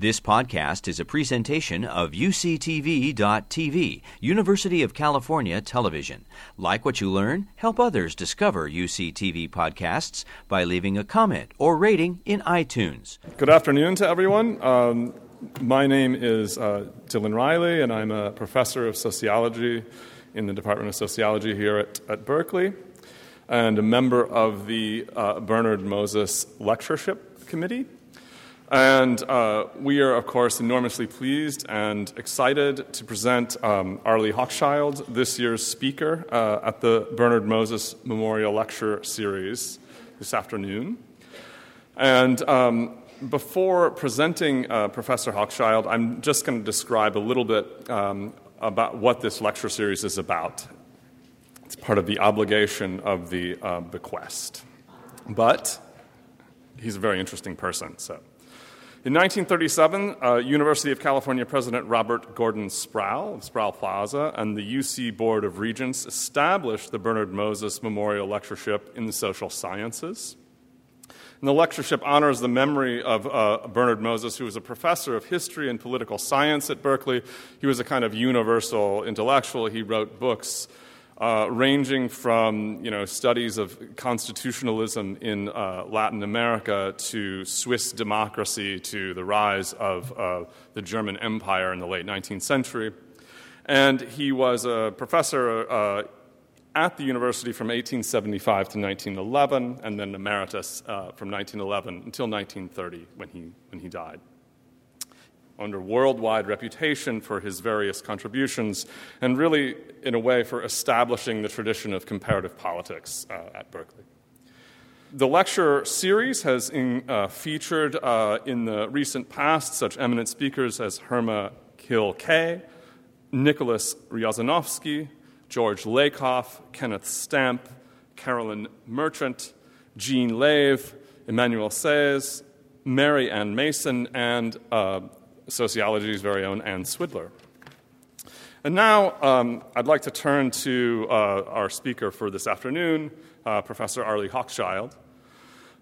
This podcast is a presentation of UCTV.tv, University of California Television. Like what you learn, help others discover UCTV podcasts by leaving a comment or rating in iTunes. Good afternoon to everyone. Um, my name is uh, Dylan Riley, and I'm a professor of sociology in the Department of Sociology here at, at Berkeley, and a member of the uh, Bernard Moses Lectureship Committee. And uh, we are, of course, enormously pleased and excited to present um, Arlie Hochschild, this year's speaker uh, at the Bernard Moses Memorial Lecture Series this afternoon. And um, before presenting uh, Professor Hochschild, I'm just going to describe a little bit um, about what this lecture series is about. It's part of the obligation of the uh, bequest. But he's a very interesting person, so. In 1937, uh, University of California President Robert Gordon Sproul of Sproul Plaza and the UC Board of Regents established the Bernard Moses Memorial Lectureship in the Social Sciences. And the lectureship honors the memory of uh, Bernard Moses, who was a professor of history and political science at Berkeley. He was a kind of universal intellectual. He wrote books uh, ranging from you know, studies of constitutionalism in uh, Latin America to Swiss democracy to the rise of uh, the German Empire in the late 19th century. And he was a professor uh, at the university from 1875 to 1911, and then emeritus uh, from 1911 until 1930 when he, when he died under worldwide reputation for his various contributions, and really, in a way, for establishing the tradition of comparative politics uh, at Berkeley. The lecture series has in, uh, featured uh, in the recent past such eminent speakers as Herma Hill Kay, Nicholas Riasanovsky, George Lakoff, Kenneth Stampp, Carolyn Merchant, Jean Lave, Emmanuel Saez, Mary Ann Mason, and uh, sociology's very own Ann Swidler. And now um, I'd like to turn to uh, our speaker for this afternoon, uh, Professor Arlie Hochschild.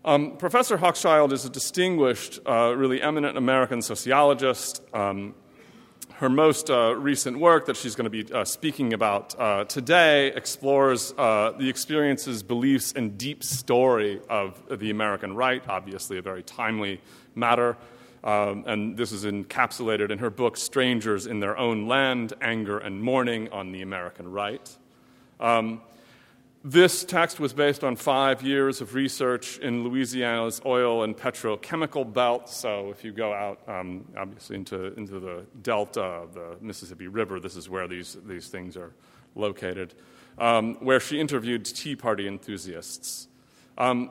Um, Professor Hochschild is a distinguished, uh, really eminent American sociologist. Um, her most uh, recent work that she's going to be uh, speaking about uh, today explores the experiences, beliefs, and deep story of the American right, obviously, a very timely matter. Um, and this is encapsulated in her book, Strangers in Their Own Land Anger and Mourning on the American Right. Um, this text was based on five years of research in Louisiana's oil and petrochemical belt. So, if you go out, um, obviously, into, into the delta of the Mississippi River, this is where these, these things are located, um, where she interviewed Tea Party enthusiasts. Um,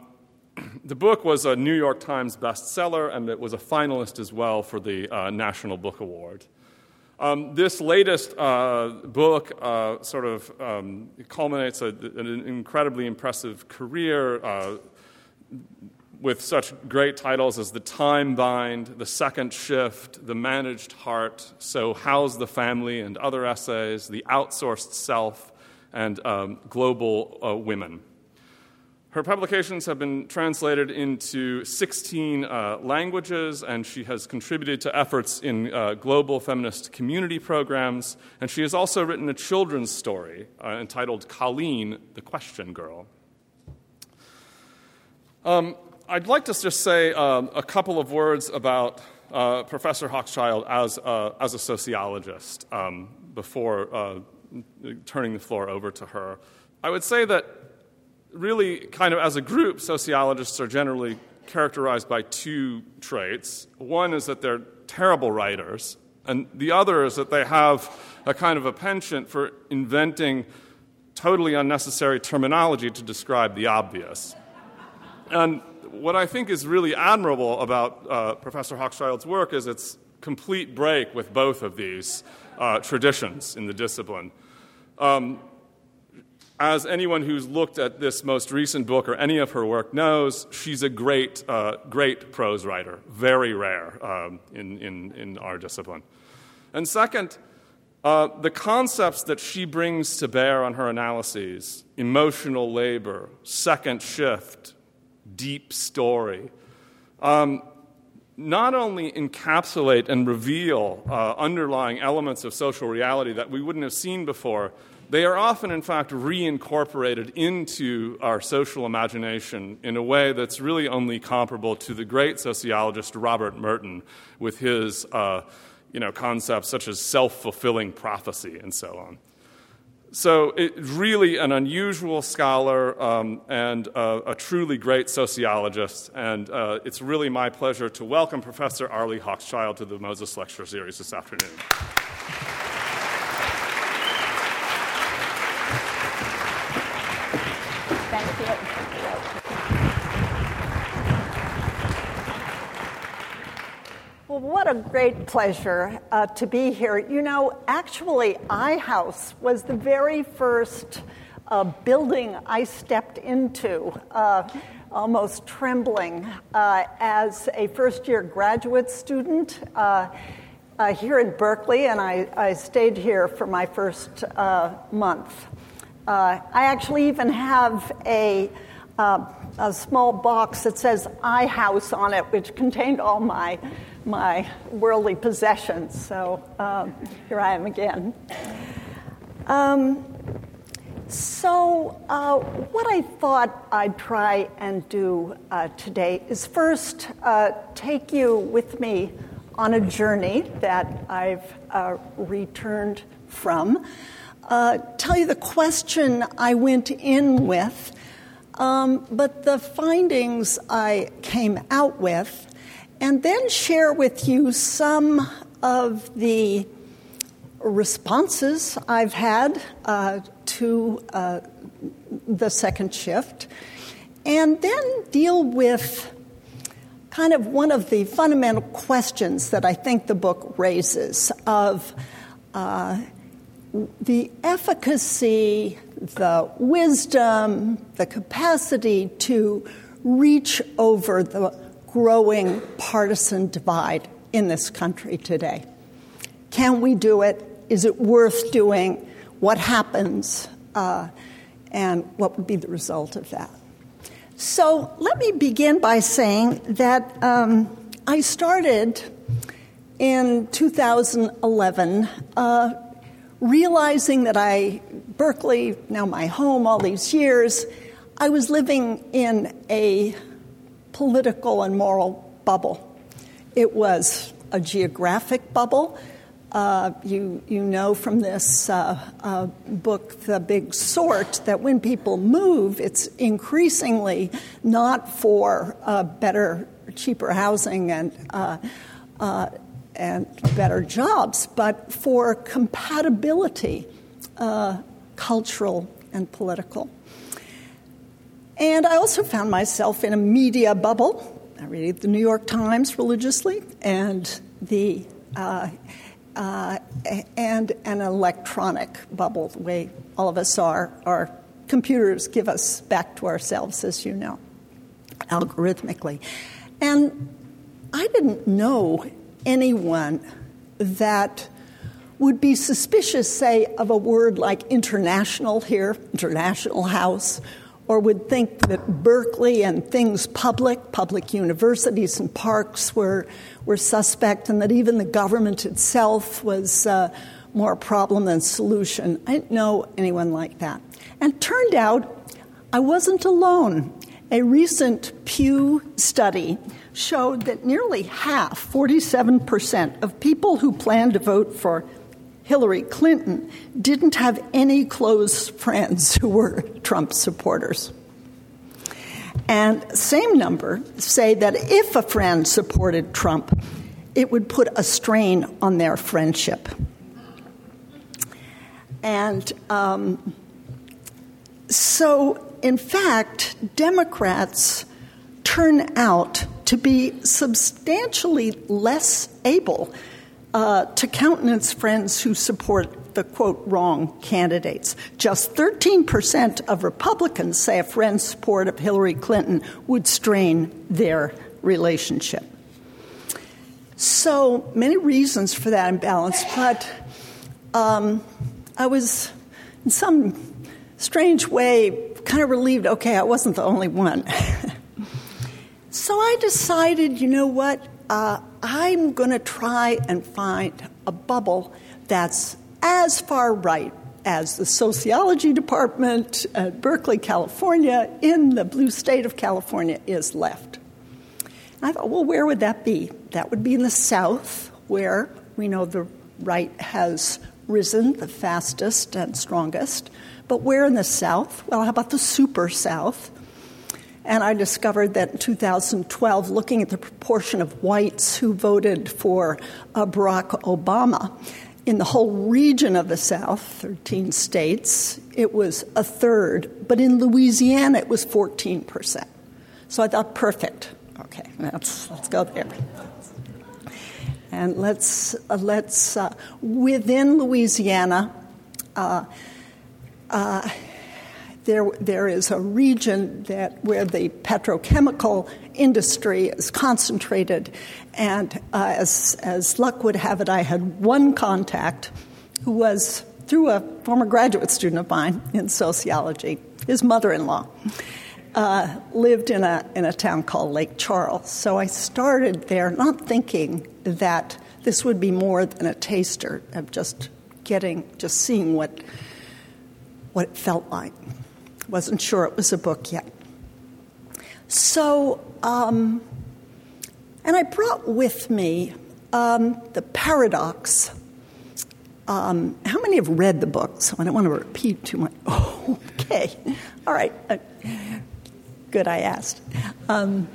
the book was a New York Times bestseller, and it was a finalist as well for the uh, National Book Award. Um, this latest uh, book uh, sort of um, culminates a, an incredibly impressive career uh, with such great titles as The Time Bind, The Second Shift, The Managed Heart, So How's the Family, and other essays, The Outsourced Self, and um, Global uh, Women. Her publications have been translated into 16 uh, languages, and she has contributed to efforts in uh, global feminist community programs. And she has also written a children's story uh, entitled Colleen, the Question Girl. Um, I'd like to just say um, a couple of words about uh, Professor Hochschild as, as a sociologist um, before uh, turning the floor over to her. I would say that really, kind of as a group, sociologists are generally characterized by two traits. One is that they're terrible writers, and the other is that they have a kind of a penchant for inventing totally unnecessary terminology to describe the obvious. And what I think is really admirable about uh, Professor Hochschild's work is its complete break with both of these uh, traditions in the discipline. Um, as anyone who's looked at this most recent book or any of her work knows, she's a great, uh, great prose writer, very rare um, in, in, in our discipline. And second, uh, the concepts that she brings to bear on her analyses emotional labor, second shift, deep story um, not only encapsulate and reveal uh, underlying elements of social reality that we wouldn't have seen before, they are often, in fact, reincorporated into our social imagination in a way that's really only comparable to the great sociologist Robert Merton with his uh, you know, concepts such as self fulfilling prophecy and so on. So, it's really an unusual scholar um, and uh, a truly great sociologist. And uh, it's really my pleasure to welcome Professor Arlie Hochschild to the Moses Lecture Series this afternoon. What a great pleasure uh, to be here. You know, actually, iHouse was the very first uh, building I stepped into, uh, almost trembling, uh, as a first year graduate student uh, uh, here in Berkeley, and I, I, stayed here for my first month. I actually even have a a small box that says "I House" on it, which contained all my my worldly possessions. So um, here I am again. Um, so, uh, what I thought I'd try and do uh, today is first uh, take you with me on a journey that I've uh, returned from, uh, tell you the question I went in with, um, but the findings I came out with, and then share with you some of the responses I've had uh, to uh, the second shift, and then deal with kind of one of the fundamental questions that I think the book raises of uh, the efficacy, the wisdom, the capacity to reach over the growing partisan divide in this country today. Can we do it? Is it worth doing? What happens? Uh, and what would be the result of that? So let me begin by saying that um, I started in 2011 uh, realizing that I, Berkeley, now my home all these years, I was living in a political and moral bubble. It was a geographic bubble. Uh, you, you know from this uh, uh, book, The Big Sort, that when people move, it's increasingly not for uh, better, cheaper housing and, uh, uh, and better jobs, but for compatibility, cultural and political. And I also found myself in a media bubble. I read the New York Times religiously and the uh, uh, and an electronic bubble, the way all of us are. Our computers give us back to ourselves, as you know, algorithmically. And I didn't know anyone that would be suspicious, say, of a word like international here, international house, or would think that Berkeley and things public, public universities and parks were, were suspect, and that even the government itself was uh, more problem than solution. I didn't know anyone like that. And turned out I wasn't alone. A recent Pew study showed that nearly half, 47%, of people who plan to vote for Hillary Clinton didn't have any close friends who were Trump supporters. And same number say that if a friend supported Trump, it would put a strain on their friendship. And um, so, in fact, Democrats turn out to be substantially less able uh, to countenance friends who support the quote wrong candidates. Just 13% of Republicans say a friend's support of Hillary Clinton would strain their relationship. So many reasons for that imbalance, but um, I was in some strange way kind of relieved okay, I wasn't the only one. so I decided, you know what? uh, I'm going to try and find a bubble that's as far right as the sociology department at Berkeley, California, in the blue state of California, is left. I thought, well, where would that be? That would be in the South, where we know the right has risen the fastest and strongest. But where in the South? Well, how about the super South? And I discovered that in 2012, looking at the proportion of whites who voted for uh, Barack Obama, in the whole region of the South, 13 states, it was a third, but in Louisiana it was 14%. So I thought, perfect. Okay, let's, let's go there. And let's, uh, let's uh, within Louisiana, uh, there, there is a region that where the petrochemical industry is concentrated. And uh, as, as luck would have it, I had one contact who was, through a former graduate student of mine in sociology, his mother in law. Uh, lived in a, in a town called Lake Charles. So I started there not thinking that this would be more than a taster of just getting, just seeing what, what it felt like. Wasn't sure it was a book yet. So, um, and I brought with me um, the paradox. Um, how many have read the book? So I don't want to repeat too much. Oh, okay. All right. Good, I asked. Um,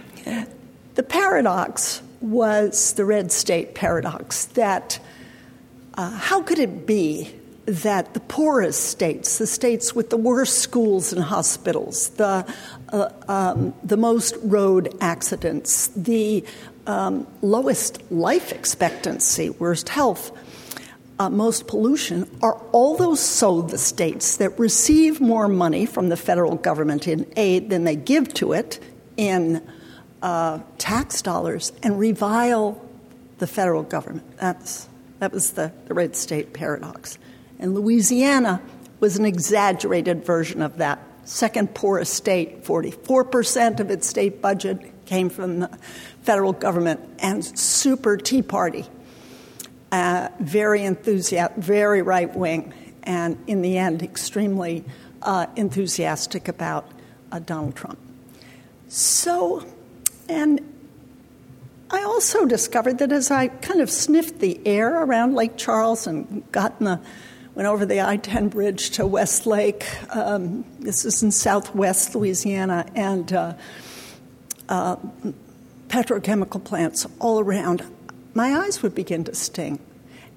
the paradox was the red state paradox that uh, how could it be that the poorest states, the states with the worst schools and hospitals, the, uh, um, the most road accidents, the um, lowest life expectancy, worst health, uh, most pollution, are all those so the states that receive more money from the federal government in aid than they give to it in uh, tax dollars and revile the federal government. That's, that was the, the red state paradox. And Louisiana was an exaggerated version of that. Second poorest state, 44% of its state budget came from the federal government, and super Tea Party. Uh, very enthusiastic, very right wing, and in the end, extremely uh, enthusiastic about uh, Donald Trump. So, and I also discovered that as I kind of sniffed the air around Lake Charles and got in the went over the I 10 bridge to Westlake. Um, this is in southwest Louisiana, and uh, uh, petrochemical plants all around. My eyes would begin to sting.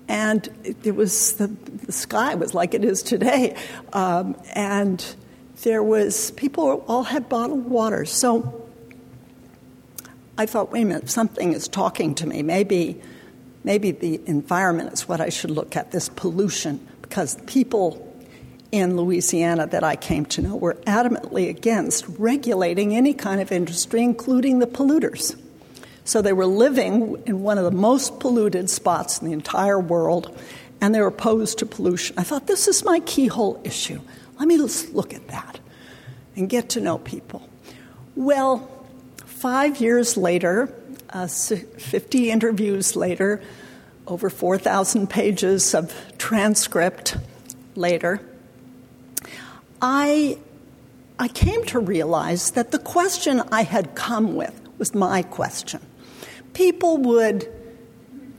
And it, was the, the, sky was like it is today. Um, and there was, people all had bottled water. So I thought, wait a minute, something is talking to me. Maybe, maybe the environment is what I should look at, this pollution because people in Louisiana that I came to know were adamantly against regulating any kind of industry, including the polluters. So they were living in one of the most polluted spots in the entire world, and they were opposed to pollution. I thought, this is my keyhole issue. Let me look at that and get to know people. Well, five years later, uh, 50 interviews later, over 4,000 pages of transcript later, I, I came to realize that the question I had come with was my question. People would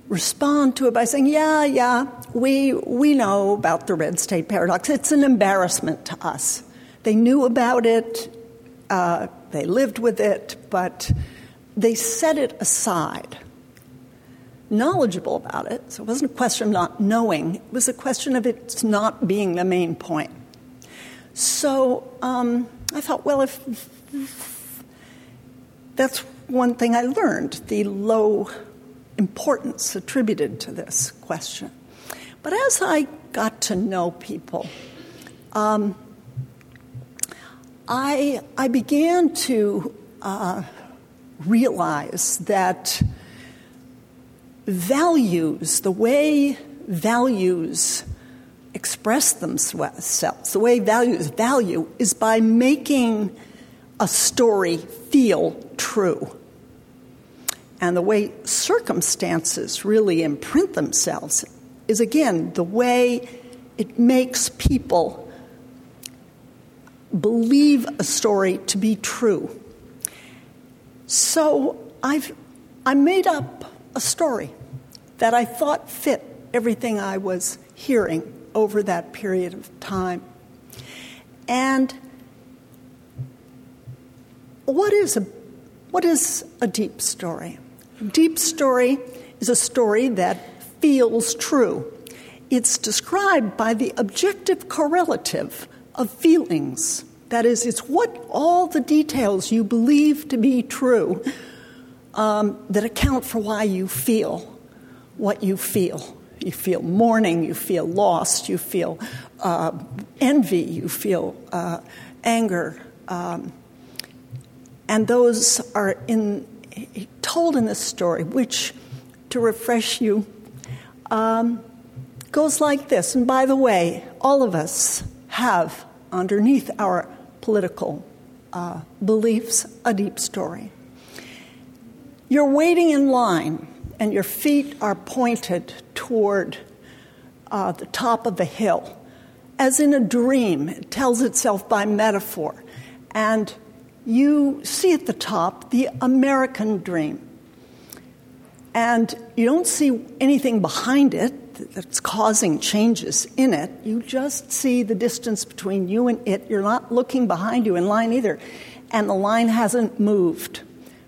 respond to it by saying, Yeah, yeah, we, we know about the red state paradox. It's an embarrassment to us. They knew about it, uh, they lived with it, but they set it aside knowledgeable about it. So it wasn't a question of not knowing, it was a question of it not being the main point. So um, I thought, well, if that's one thing I learned the low importance attributed to this question. But as I got to know people, um, I, I began to uh, realize that values, the way values express themselves, the way values value is by making a story feel true. and the way circumstances really imprint themselves is again the way it makes people believe a story to be true. So I've, I made up a story that I thought fit everything I was hearing over that period of time. And what is a, what is a deep story? A deep story is a story that feels true. It's described by the objective correlative of feelings. That is, it's what all the details you believe to be true um, that account for why you feel what you feel. You feel mourning, you feel lost, you feel uh, envy, you feel uh, anger. Um, and those are in, told in this story, which, to refresh you, um, goes like this. And by the way, all of us have underneath our political uh, beliefs a deep story. You're waiting in line, and your feet are pointed toward uh, the top of the hill. As in a dream, it tells itself by metaphor. And you see at the top the American dream. And you don't see anything behind it that's causing changes in it. You just see the distance between you and it. You're not looking behind you in line either. And the line hasn't moved.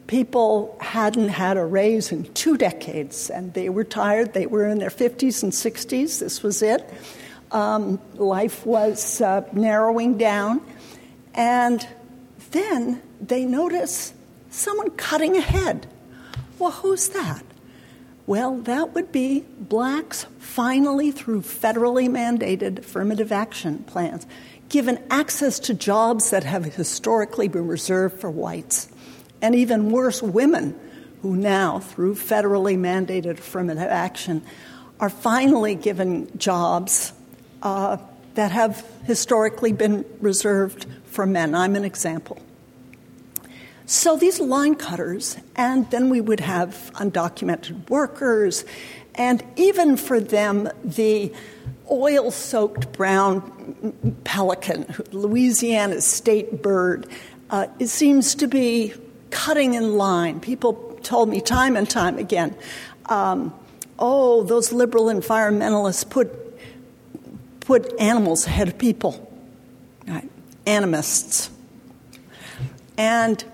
People hadn't had a raise in two decades, and they were tired. They were in their 50s and 60s. This was it. Um, life was uh, narrowing down. And then they notice someone cutting ahead. Well, who's that? Well, that would be blacks finally, through federally mandated affirmative action plans, given access to jobs that have historically been reserved for whites. And even worse, women who now, through federally mandated affirmative action, are finally given jobs uh, that have historically been reserved for men. I'm an example. So these line cutters, and then we would have undocumented workers, and even for them, the oil soaked brown pelican, Louisiana's state bird, uh, it seems to be cutting in line. People told me time and time again, um, oh, those liberal environmentalists put, put animals ahead of people, right? animists. And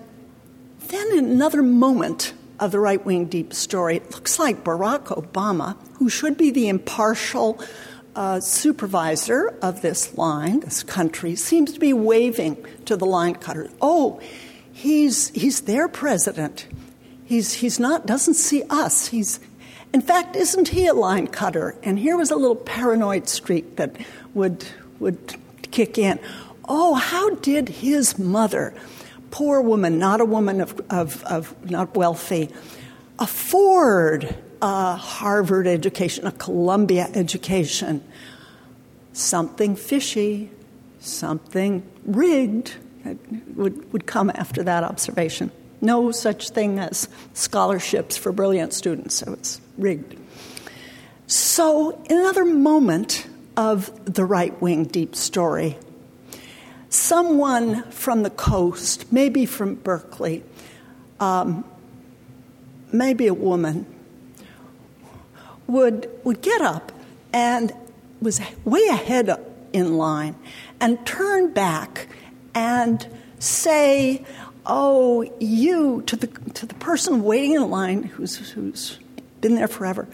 then, in another moment of the right wing deep story, it looks like Barack Obama, who should be the impartial uh, supervisor of this line, this country, seems to be waving to the line cutter. Oh, he's, he's their president. He's, he's not, doesn't see us. He's, in fact, isn't he a line cutter? And here was a little paranoid streak that would, would kick in. Oh, how did his mother poor woman, not a woman of, of, of not wealthy, afford a Harvard education, a Columbia education. Something fishy, something rigged would, would come after that observation. No such thing as scholarships for brilliant students, so it's rigged. So, in another moment of the right wing deep story, someone from the coast, maybe from Berkeley, um, maybe a woman, would, would get up and was way ahead in line and turn back and say, Oh, you, to the, to the person waiting in line who's, who's been there forever,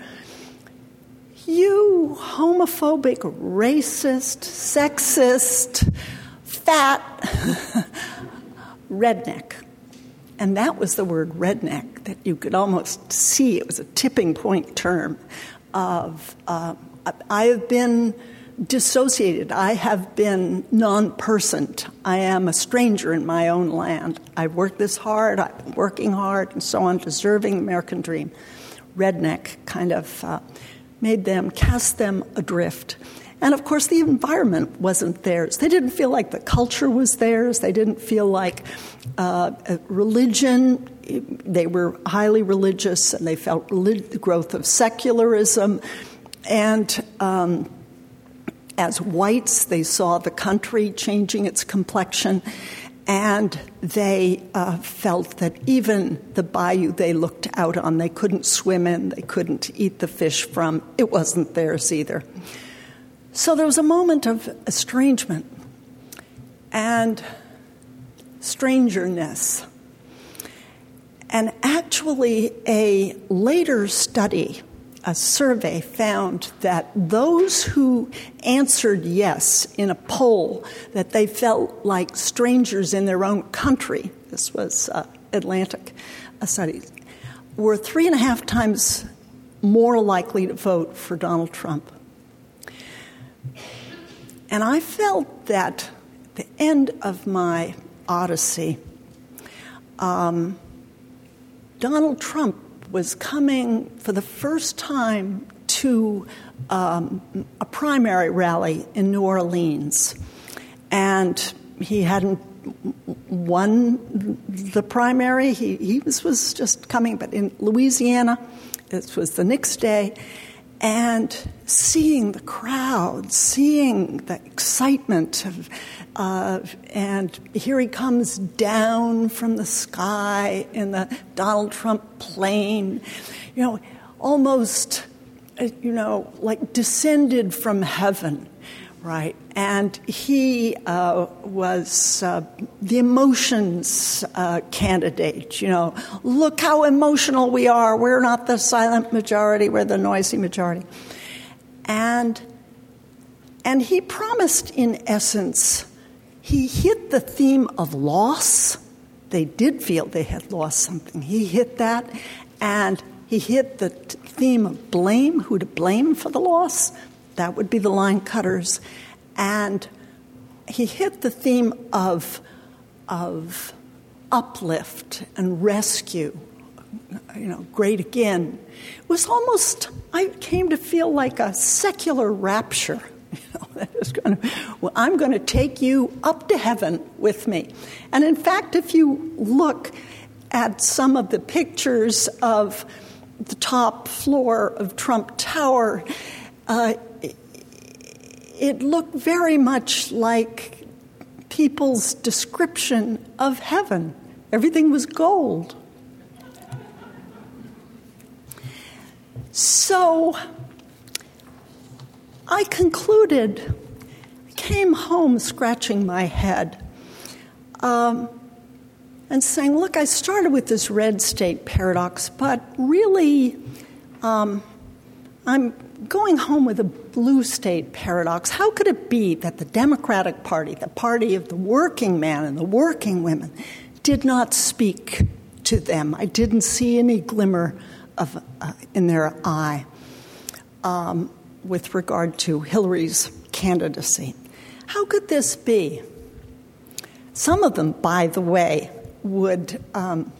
you homophobic, racist, sexist, fat redneck. And that was the word redneck that you could almost see. It was a tipping point term of uh, I have been dissociated. I have been non personed. I am a stranger in my own land. I've worked this hard, I've been working hard, and so on, deserving American dream. Redneck kind of uh, made them, cast them adrift. And of course, the environment wasn't theirs. They didn't feel like the culture was theirs. They didn't feel like uh, religion. They were highly religious and they felt relig- the growth of secularism. And um, as whites, they saw the country changing its complexion. And they uh, felt that even the bayou they looked out on, they couldn't swim in, they couldn't eat the fish from, it wasn't theirs either. So there was a moment of estrangement and strangeness. And actually, a later study, a survey, found that those who answered yes in a poll that they felt like strangers in their own country, this was uh, Atlantic a study, were three and a half times more likely to vote for Donald Trump. And I felt that the end of my odyssey, um, Donald Trump was coming for the first time to um, a primary rally in New Orleans. And he hadn't won the primary, he, he was, was just coming, but in Louisiana, this was the next day and seeing the crowd, seeing the excitement of, uh, and here he comes down from the sky in the Donald Trump plane, you know, almost, uh, you know, like descended from heaven right? And he uh, was uh, the emotions uh, candidate. You know, look how emotional we are. We're not the silent majority, we're the noisy majority. And, and he promised, in essence, he hit the theme of loss. They did feel they had lost something. He hit that, and he hit the theme of blame who to blame for the loss that would be the line cutters. And he hit the theme of, of uplift and rescue, you know, great again. It was almost, I came to feel like a secular rapture. Well, I'm going to take you up to heaven with me. And in fact, if you look at some of the pictures of the top floor of Trump Tower, uh, it looked very much like people's description of heaven. Everything was gold. So I concluded, came home scratching my head um, and saying, Look, I started with this red state paradox, but really, um, I'm going home with a blue state paradox. How could it be that the Democratic Party, the party of the working man and the working women, did not speak to them? I didn't see any glimmer of, uh, in their eye um, with regard to Hillary's candidacy. How could this be? Some of them, by the way, would um,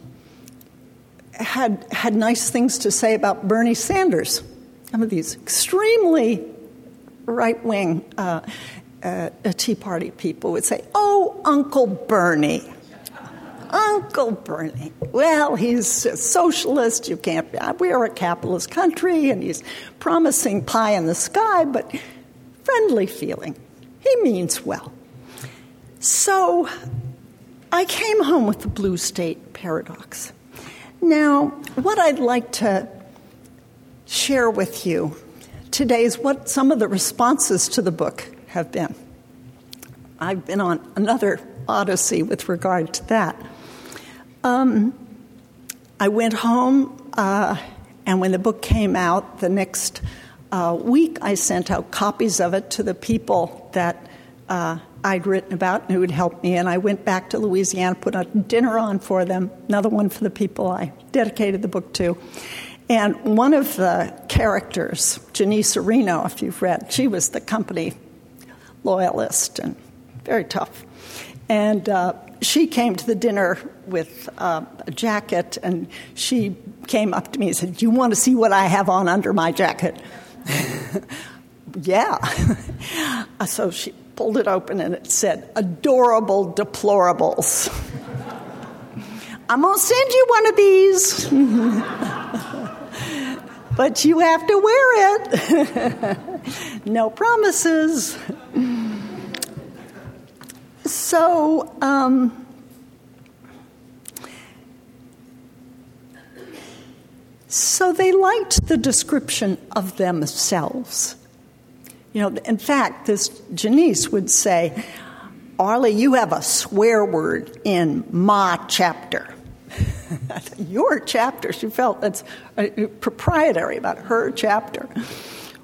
had had nice things to say about Bernie Sanders some of these extremely right wing uh, uh, Tea Party people would say, Oh, Uncle Bernie. Uncle Bernie. Well, he's a socialist. You can't. We're a capitalist country, and he's promising pie in the sky, but friendly feeling. He means well. So I came home with the blue state paradox. Now, what I'd like to share with you today is what some of the responses to the book have been. I've been on another odyssey with regard to that. Um, I went home, uh, and when the book came out, the next uh, week I sent out copies of it to the people that uh, I'd written about and who would help me. And I went back to Louisiana, put a dinner on for them, another one for the people I dedicated the book to. And one of the characters, Janice Areno, if you've read, she was the company loyalist and very tough. And uh, she came to the dinner with uh, a jacket, and she came up to me and said, Do you want to see what I have on under my jacket? Yeah. so she pulled it open and it said, Adorable Deplorables. I'm going to send you one of these. but you have to wear it. no promises. So, um, so they liked the description of themselves. You know, in fact, this Janice would say, Arlie, you have a swear word in my chapter. Your chapter. She felt that's proprietary about her chapter.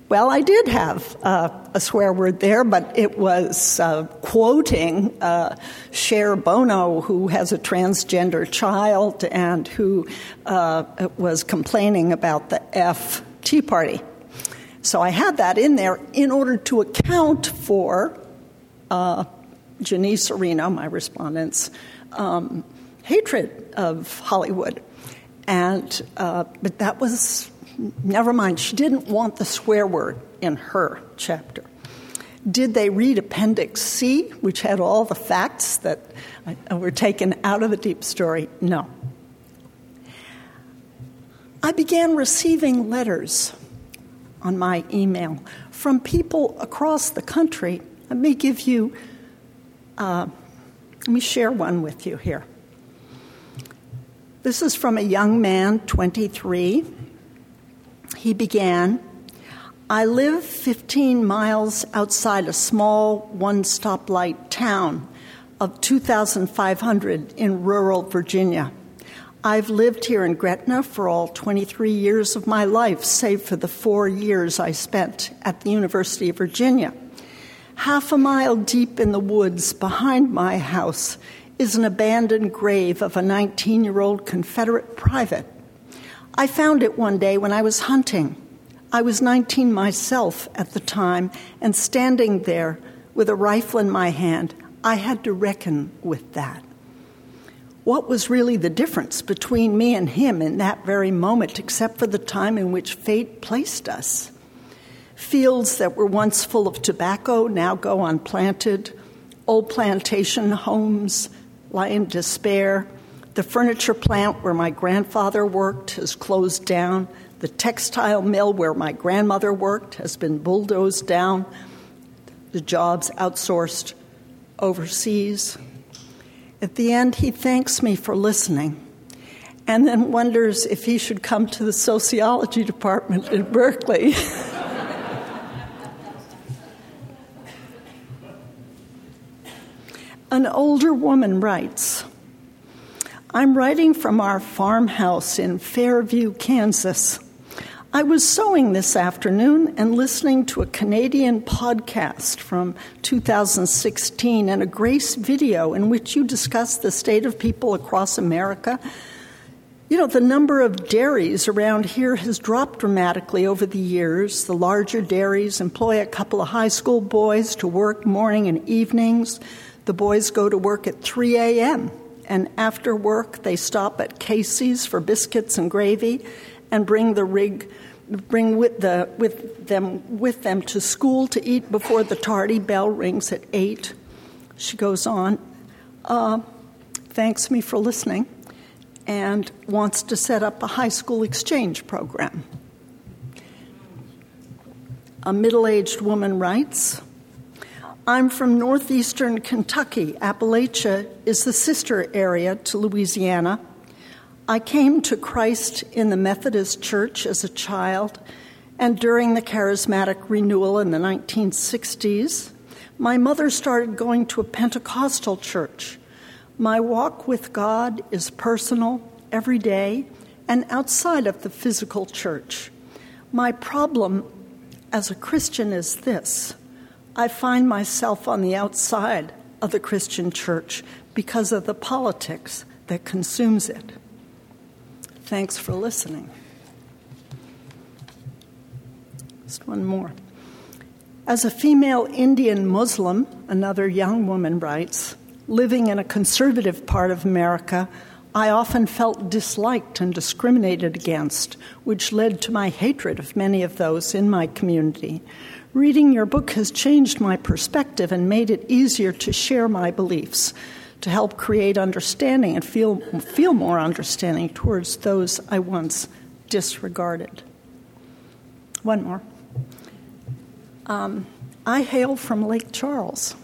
Well, I did have uh, a swear word there, but it was uh, quoting uh, Cher Bono, who has a transgender child and who uh, was complaining about the F Tea Party. So I had that in there in order to account for uh, Janice Areno, my respondent's um, hatred of Hollywood. And, uh, but that was never mind, she didn't want the swear word in her chapter. Did they read Appendix C, which had all the facts that were taken out of the deep story? No. I began receiving letters on my email from people across the country. Let me give you, uh, let me share one with you here. This is from a young man, 23 he began, I live 15 miles outside a small one stoplight town of 2,500 in rural Virginia. I've lived here in Gretna for all 23 years of my life, save for the four years I spent at the University of Virginia. Half a mile deep in the woods behind my house is an abandoned grave of a 19 year old Confederate private I found it one day when I was hunting. I was 19 myself at the time, and standing there with a rifle in my hand, I had to reckon with that. What was really the difference between me and him in that very moment, except for the time in which fate placed us? Fields that were once full of tobacco now go unplanted, old plantation homes lie in despair, the furniture plant where my grandfather worked has closed down. The textile mill where my grandmother worked has been bulldozed down. The jobs outsourced overseas. At the end, he thanks me for listening and then wonders if he should come to the sociology department in Berkeley. An older woman writes, I'm writing from our farmhouse in Fairview, Kansas. I was sewing this afternoon and listening to a Canadian podcast from 2016 and a Grace video in which you discuss the state of people across America. You know, the number of dairies around here has dropped dramatically over the years. The larger dairies employ a couple of high school boys to work morning and evenings. The boys go to work at 3 a.m and after work they stop at Casey's for biscuits and gravy and bring the rig bring with, the, with them with them to school to eat before the tardy bell rings at 8 she goes on uh, thanks me for listening and wants to set up a high school exchange program. A middle-aged woman writes I'm from northeastern Kentucky. Appalachia is the sister area to Louisiana. I came to Christ in the Methodist Church as a child, and during the charismatic renewal in the 1960s, my mother started going to a Pentecostal church. My walk with God is personal, every day, and outside of the physical church. My problem as a Christian is this I find myself on the outside of the Christian church because of the politics that consumes it. Thanks for listening. Just one more. As a female Indian Muslim, another young woman writes, living in a conservative part of America, I often felt disliked and discriminated against, which led to my hatred of many of those in my community. Reading your book has changed my perspective and made it easier to share my beliefs, to help create understanding and feel, feel more understanding towards those I once disregarded. One more. Um, I hail from Lake Charles.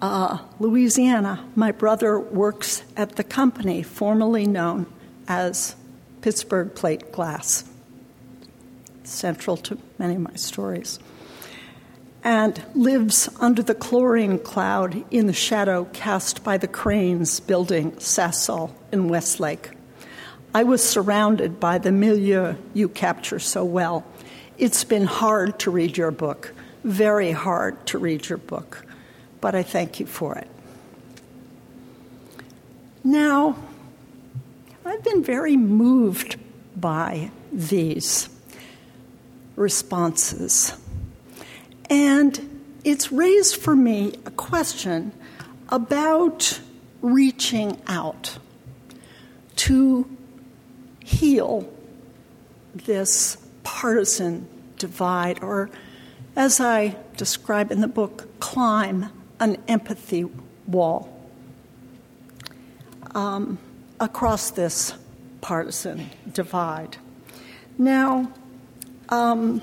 Uh, Louisiana. My brother works at the company formerly known as Pittsburgh Plate Glass, central to many of my stories, and lives under the chlorine cloud in the shadow cast by the cranes building Sasol in Westlake. I was surrounded by the milieu you capture so well. It's been hard to read your book, very hard to read your book but I thank you for it. Now, I've been very moved by these responses. And it's raised for me a question about reaching out to heal this partisan divide, or as I describe in the book, climb an empathy wall um, across this partisan divide. Now, um,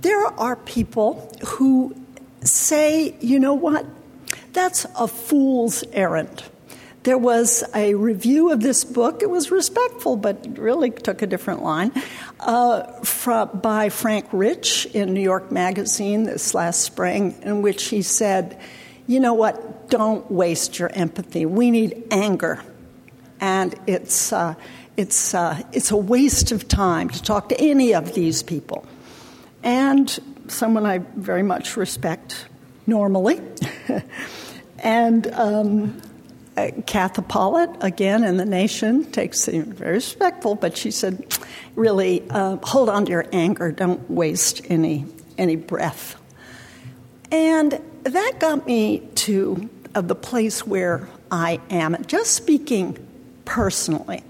there are people who say, you know what, that's a fool's errand. There was a review of this book. It was respectful, but really took a different line uh, by Frank Rich in New York Magazine this last spring, in which he said, You know what? Don't waste your empathy. We need anger. And it's, uh, it's, uh, it's a waste of time to talk to any of these people. And someone I very much respect normally. and um, uh, Katha Pollitt, again in the nation, takes it very respectful, but she said, really, uh, hold on to your anger. Don't waste any, any breath. And that got me to uh, the place where I am, just speaking personally,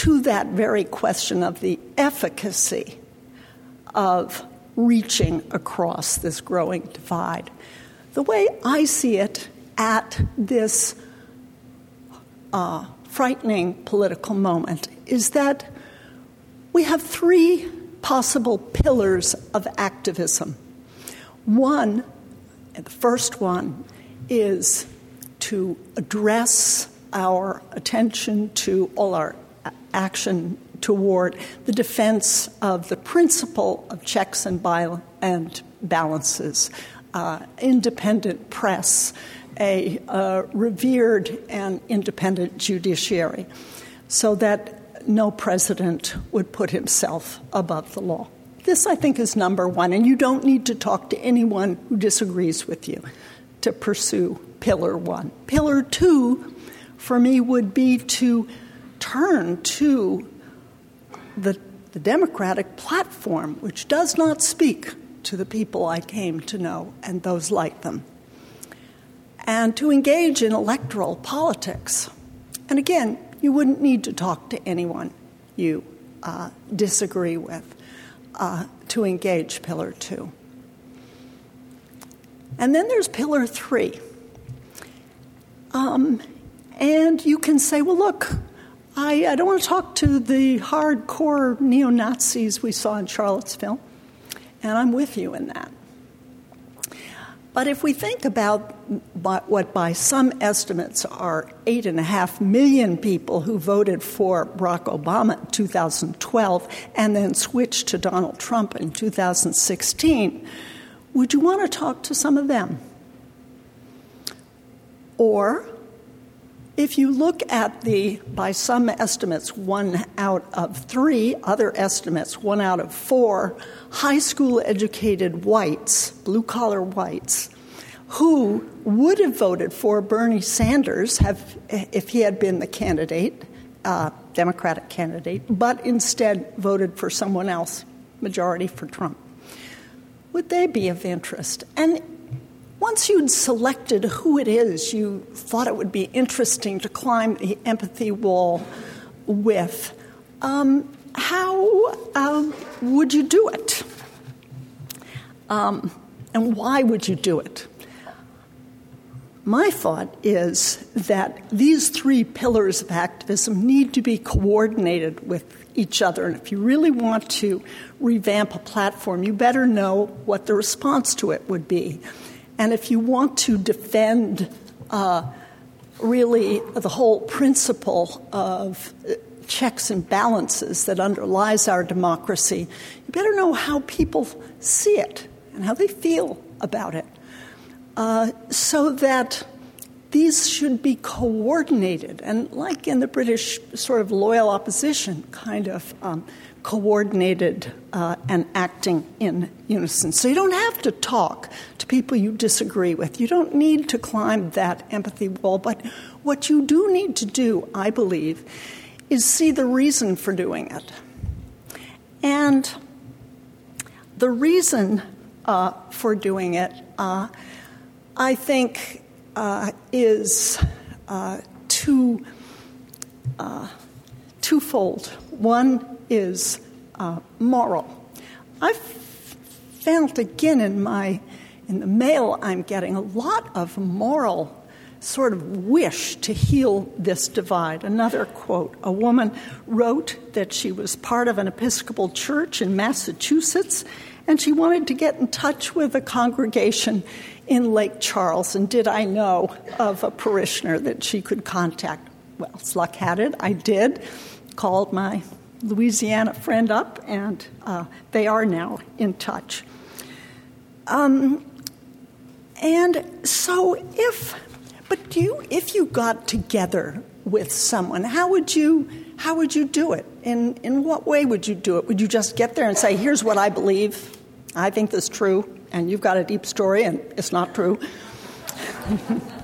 to that very question of the efficacy of reaching across this growing divide. The way I see it at this uh, frightening political moment is that we have three possible pillars of activism. One, the first one, is to address our attention to all our action toward the defense of the principle of checks and, and balances, uh, independent press, a uh, revered and independent judiciary so that no president would put himself above the law. This, I think, is number one, and you don't need to talk to anyone who disagrees with you to pursue pillar one. Pillar two, for me, would be to turn to the, the Democratic platform, which does not speak to the people I came to know and those like them and to engage in electoral politics. And again, you wouldn't need to talk to anyone you uh, disagree with uh, to engage Pillar 2. And then there's Pillar 3. Um, and you can say, well, look, I, I don't want to talk to the hardcore neo Nazis we saw in Charlottesville, and I'm with you in that. But if we think about what, by some estimates are eight and a half million people who voted for Barack Obama in 2012 and then switched to Donald Trump in 2016, would you want to talk to some of them? Or if you look at the, by some estimates, one out of three, other estimates, one out of four, high school educated whites, blue collar whites, who would have voted for Bernie Sanders have, if he had been the candidate, uh, Democratic candidate, but instead voted for someone else, majority for Trump. Would they be of interest? And once you'd selected who it is you thought it would be interesting to climb the empathy wall with, um, how um, would you do it? Um, and why would you do it? My thought is that these three pillars of activism need to be coordinated with each other. And if you really want to revamp a platform, you better know what the response to it would be. And if you want to defend uh, really the whole principle of checks and balances that underlies our democracy, you better know how people see it and how they feel about it. Uh, so that these should be coordinated, and like in the British sort of loyal opposition, kind of um, coordinated uh, and acting in unison. So you don't have to talk to people you disagree with. You don't need to climb that empathy wall. But what you do need to do, I believe, is see the reason for doing it. And the reason uh, for doing it, uh, I think, uh, is uh, two, uh, twofold. One is uh, moral. I've found again in my in the mail I'm getting a lot of moral sort of wish to heal this divide. Another quote a woman wrote that she was part of an Episcopal church in Massachusetts and she wanted to get in touch with a congregation in Lake Charles. And did I know of a parishioner that she could contact? Well, luck had it, I did. Called my Louisiana friend up, and uh, they are now in touch. Um, and so, if but do you, if you got together with someone, how would you how would you do it? In in what way would you do it? Would you just get there and say, "Here's what I believe. I think this is true," and you've got a deep story and it's not true?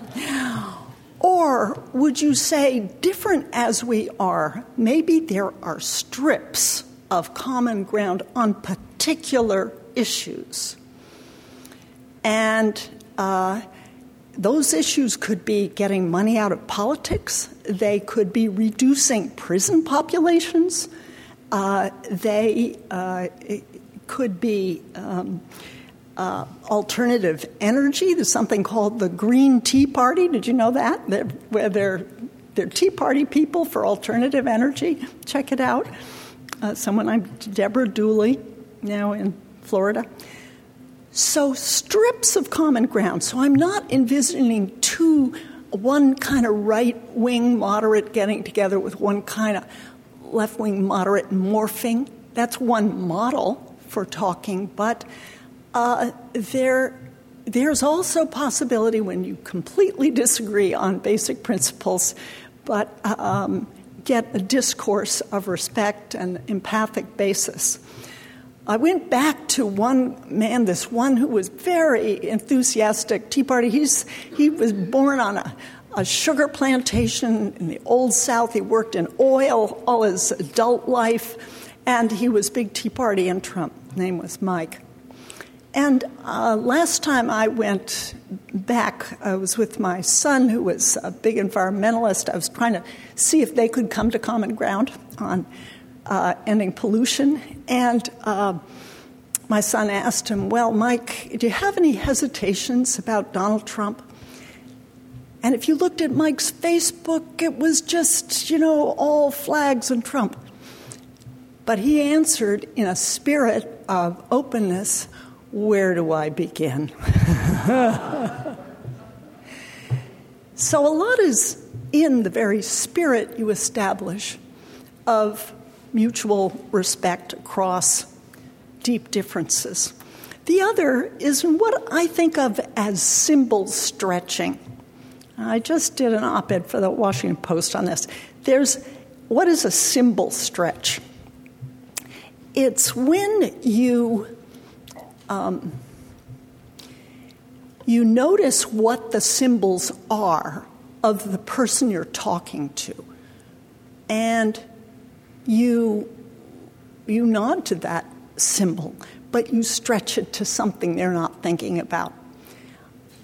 or would you say, different as we are, maybe there are strips of common ground on particular issues? And uh, those issues could be getting money out of politics, they could be reducing prison populations, uh, they uh, could be um, uh, alternative energy. There's something called the Green Tea Party. Did you know that? They're, where they're, they're Tea Party people for alternative energy. Check it out. Uh, someone I'm Deborah Dooley, now in Florida. So, strips of common ground. So, I'm not envisioning two, one kind of right wing moderate getting together with one kind of left wing moderate morphing. That's one model for talking, but uh, there, there's also possibility when you completely disagree on basic principles, but um, get a discourse of respect and empathic basis. I went back to one man, this one who was very enthusiastic Tea Party. He's, he was born on a, a sugar plantation in the Old South. He worked in oil all his adult life, and he was big Tea Party and Trump. His name was Mike. And uh, last time I went back, I was with my son, who was a big environmentalist. I was trying to see if they could come to common ground on uh, ending pollution. And uh, my son asked him, Well, Mike, do you have any hesitations about Donald Trump? And if you looked at Mike's Facebook, it was just, you know, all flags and Trump. But he answered in a spirit of openness where do I begin? so, a lot is in the very spirit you establish of mutual respect across deep differences. The other is what I think of as symbol stretching. I just did an op ed for the Washington Post on this. There's what is a symbol stretch? It's when you um, you notice what the symbols are of the person you're talking to. And you, you nod to that symbol, but you stretch it to something they're not thinking about.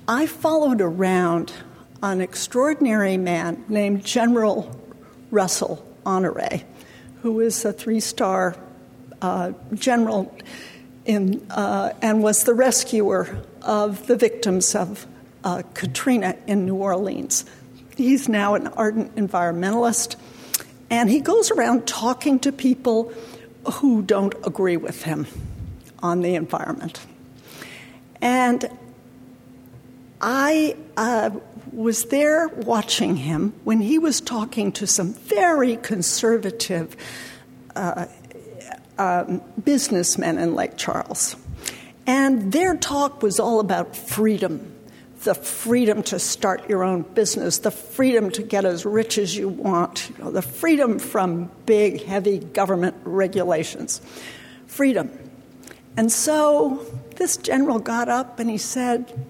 I followed around an extraordinary man named General Russell Honore, who is a three star uh, general in, uh, and was the rescuer of the victims of uh, Katrina in New Orleans. He's now an ardent environmentalist, and he goes around talking to people who don't agree with him on the environment. And I uh, was there watching him when he was talking to some very conservative uh, um, businessmen in Lake Charles. And their talk was all about freedom the freedom to start your own business, the freedom to get as rich as you want, you know, the freedom from big, heavy government regulations. Freedom. And so this general got up and he said,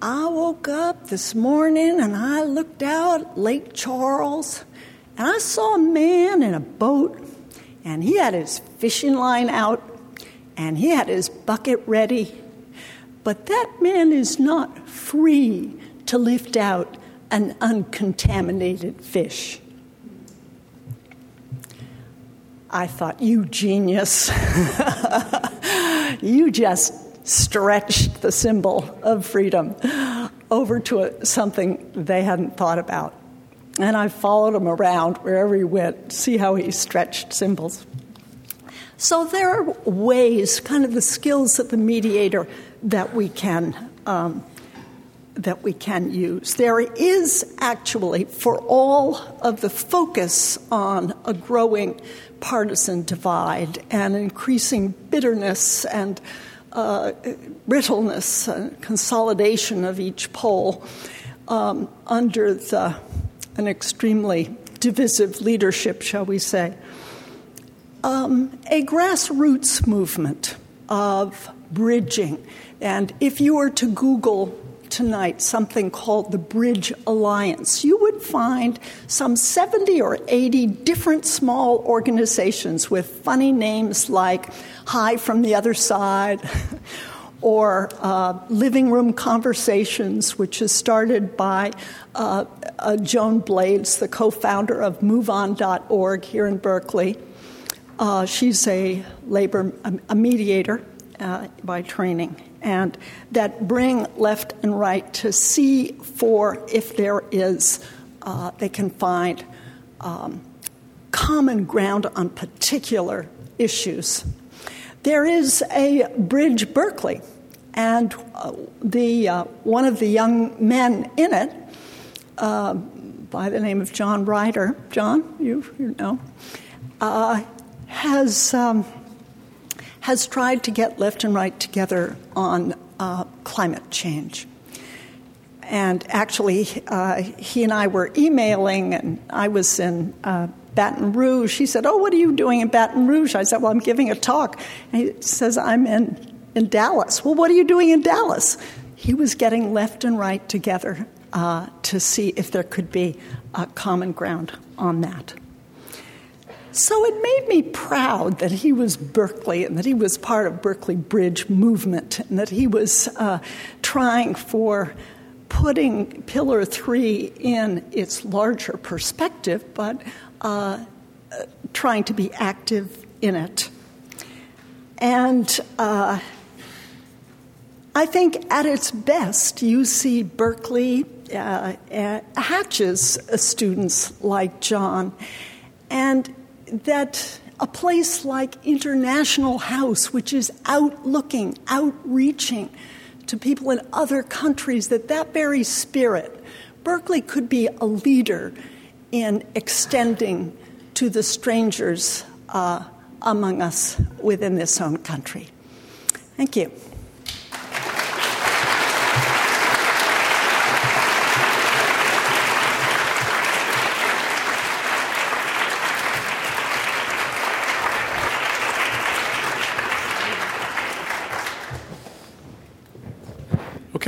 I woke up this morning and I looked out Lake Charles and I saw a man in a boat and he had his fishing line out and he had his bucket ready. But that man is not free to lift out an uncontaminated fish. I thought, you genius. you just stretched the symbol of freedom over to a, something they hadn't thought about. And I followed him around wherever he went, see how he stretched symbols. So there are ways, kind of the skills of the mediator that we can um, that we can use. There is actually, for all of the focus on a growing partisan divide and increasing bitterness and uh, brittleness and consolidation of each pole um, under the, an extremely divisive leadership, shall we say. Um, a grassroots movement of bridging. And if you were to Google tonight something called the Bridge Alliance, you would find some 70 or 80 different small organizations with funny names like Hi from the Other Side. or uh, Living Room Conversations, which is started by uh, uh, Joan Blades, the co founder of MoveOn.org here in Berkeley. Uh, she's a labor a mediator uh, by training and that bring left and right to see for if there is, uh, they can find um, common ground on particular issues. There is a Bridge Berkeley, and uh, the, uh, one of the young men in it, uh, by the name of John Ryder, John, you, you know, uh, has. Um, has tried to get left and right together on uh, climate change. And actually, uh, he and I were emailing, and I was in Baton Rouge. He said, Oh, what are you doing in Baton Rouge? I said, Well, I'm giving a talk. And he says, I'm in, in Dallas. Well, what are you doing in Dallas? He was getting left and right together uh, to see if there could be a common ground on that. So it made me proud that he was Berkeley and that he was part of Berkeley Bridge movement and that he was uh, trying for putting Pillar 3 in its larger perspective, but uh, trying to be active in it. And uh, I think at its best, UC Berkeley uh, uh, hatches students like John. And that a place like International House, which is outlooking, outreaching to people in other countries, that that very spirit, Berkeley could be a leader in extending to the strangers uh, among us within this own country. Thank you.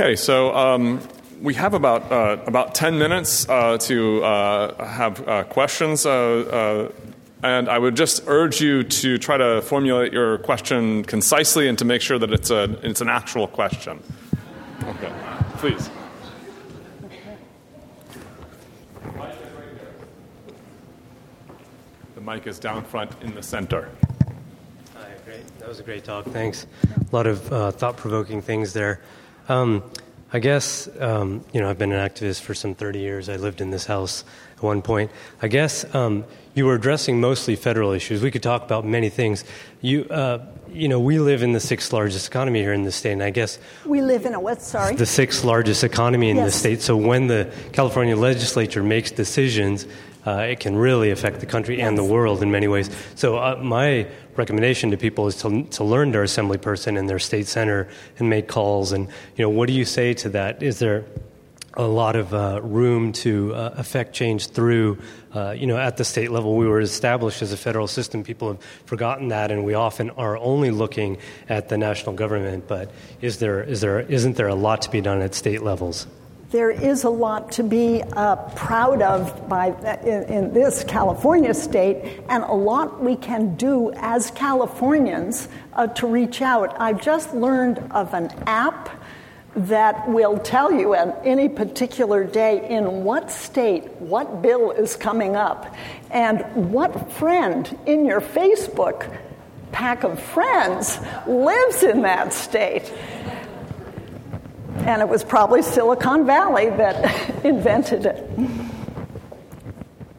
Okay, so um, we have about uh, about ten minutes uh, to uh, have uh, questions, uh, and I would just urge you to try to formulate your question concisely and to make sure that it's a it's an actual question. Okay. Please. The mic is down front in the center. Hi, great. That was a great talk. Thanks. A lot of thought provoking things there. Um, I guess, um, you know, I've been an activist for some 30 years. I lived in this house at one point. I guess um, you were addressing mostly federal issues. We could talk about many things. You, uh, you know, we live in the sixth largest economy here in the state, and I guess we live in a what? Sorry, the sixth largest economy in yes. the state. So when the California legislature makes decisions, uh, it can really affect the country yes. and the world in many ways. So uh, my recommendation to people is to, to learn their assembly person and their state senator and make calls. And you know, what do you say to that? Is there a lot of uh, room to uh, affect change through, uh, you know, at the state level. We were established as a federal system. People have forgotten that, and we often are only looking at the national government. But is there, is there, isn't there a lot to be done at state levels? There is a lot to be uh, proud of by, in, in this California state, and a lot we can do as Californians uh, to reach out. I've just learned of an app that will tell you on any particular day in what state what bill is coming up and what friend in your Facebook pack of friends lives in that state. And it was probably Silicon Valley that invented it.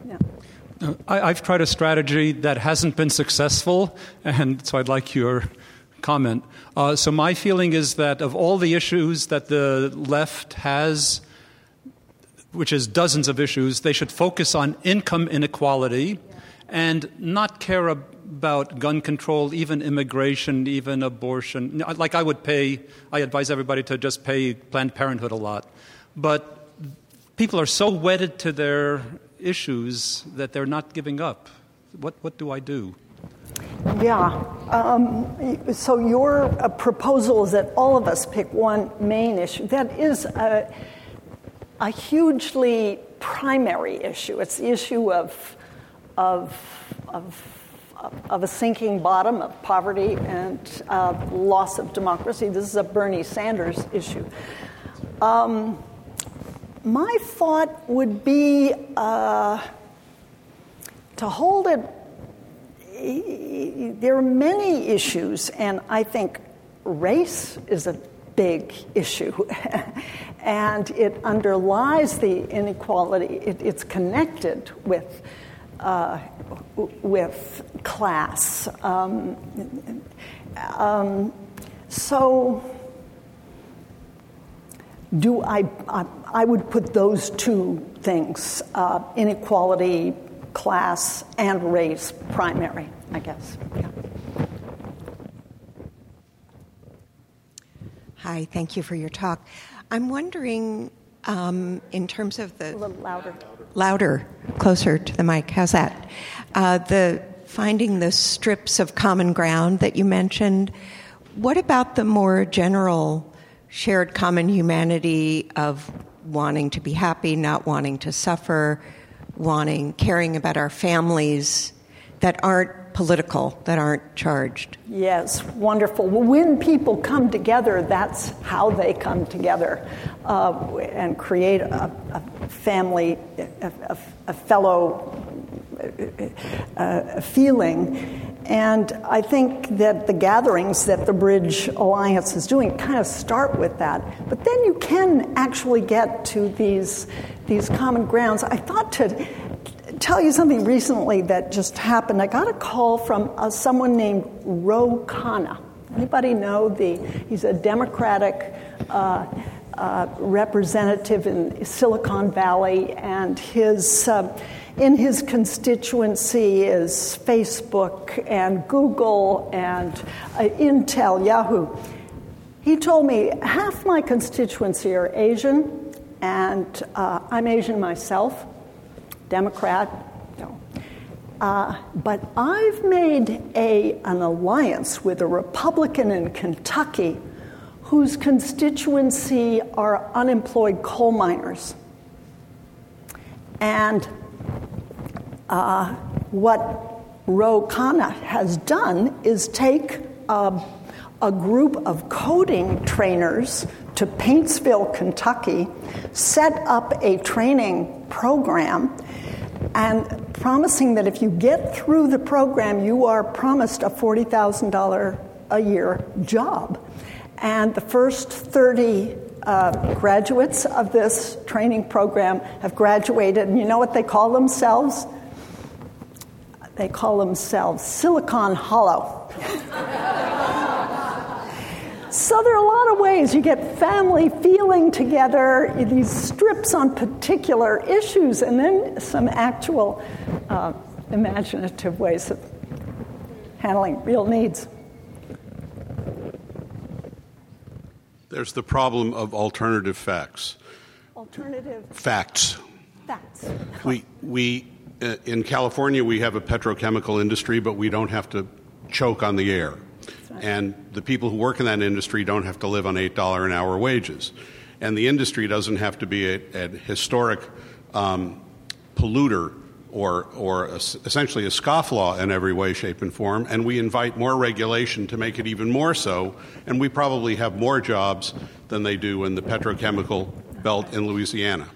Yeah. I, have tried a strategy that hasn't been successful, and so I'd like your comment. Uh, so, my feeling is that of all the issues that the left has, which is dozens of issues, they should focus on income inequality and not care about gun control, even immigration, even abortion. Like, I would pay, I advise everybody to just pay Planned Parenthood a lot. But people are so wedded to their issues that they're not giving up. What, what do I do? Yeah. Um, so your uh, proposal is that all of us pick one main issue. That is a, a hugely primary issue. It's the issue of, of, of, of a sinking bottom, of poverty and uh, loss of democracy. This is a Bernie Sanders issue. Um, my thought would be uh, to hold it there are many issues, and I think race is a big issue. and it underlies the inequality, it, it's connected with. Uh, with class. Um, um, so, do I, I, I? would put those two things uh, inequality class, and race primary, I guess. Yeah. Hi, thank you for your talk. I'm wondering, um, in terms of the. A little louder. Louder, closer to the mic. How's that? Uh, the finding the strips of common ground that you mentioned. What about the more general shared common humanity of wanting to be happy, not wanting to suffer, wanting, caring about our families that aren't political, that aren't charged. Yes, wonderful. When people come together, that's how they come together uh, and create a, a family, a, a, a fellow uh, feeling. And I think that the gatherings that the Bridge Alliance is doing kind of start with that. But then you can actually get to these, these common grounds. I thought to tell you something recently that just happened. I got a call from uh, someone named Ro Khanna. Anybody know the? He's a Democratic uh, uh, representative in Silicon Valley, and his uh, in his constituency is Facebook and Google and uh, Intel, Yahoo. He told me half my constituency are Asian, and uh, I'm Asian myself, Democrat. No. Uh, but I've made a, an alliance with a Republican in Kentucky whose constituency are unemployed coal miners. And uh, what Ro Khanna has done is take a group of coding trainers to Paintsville, Kentucky, set up a training program and promising that if you get through the program, you are promised a $40,000 a year job. And the first 30 uh, graduates of this training program have graduated, and you know what they call themselves? They call themselves Silicon Hollow. so there are a lot of ways you get family feeling together, these strips on particular issues, and then some actual uh, imaginative ways of handling real needs. There's the problem of alternative facts. Alternative facts. Facts. We, we, in California, we have a petrochemical industry, but we don't have to choke on the air. Right. And the people who work in that industry don't have to live on $8 an hour wages. And the industry doesn't have to be a, a historic um, polluter or, or a, essentially a scofflaw in every way, shape, and form, and we invite more regulation to make it even more so, and we probably have more jobs than they do in the petrochemical belt in Louisiana.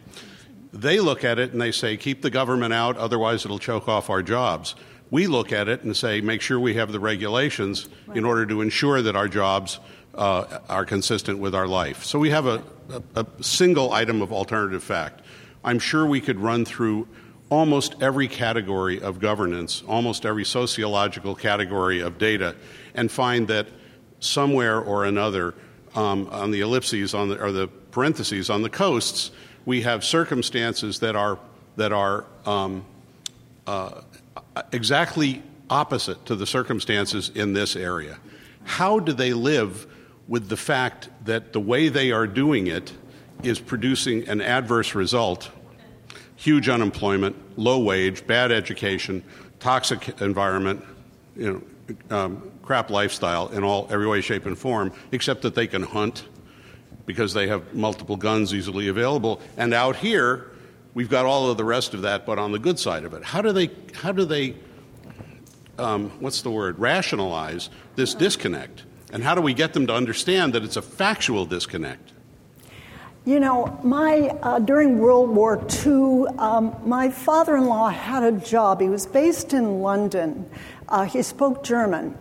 They look at it and they say, keep the government out, otherwise it'll choke off our jobs. We look at it and say, make sure we have the regulations right. in order to ensure that our jobs uh, are consistent with our life. So we have a, a, a single item of alternative fact. I'm sure we could run through almost every category of governance, almost every sociological category of data, and find that somewhere or another um, on the ellipses on the, or the parentheses on the coasts, we have circumstances that are that are um, uh, exactly opposite to the circumstances in this area. How do they live with the fact that the way they are doing it is producing an adverse result huge unemployment, low wage, bad education, toxic environment, you know, um, crap lifestyle in all every way, shape, and form, except that they can hunt because they have multiple guns easily available. And out here, we've got all of the rest of that, but on the good side of it. How do they? How do they? Um, what's the word? Rationalize this disconnect, and how do we get them to understand that it's a factual disconnect? You know, my uh, during World War II, um, my father-in-law had a job. He was based in London. Uh, he spoke German,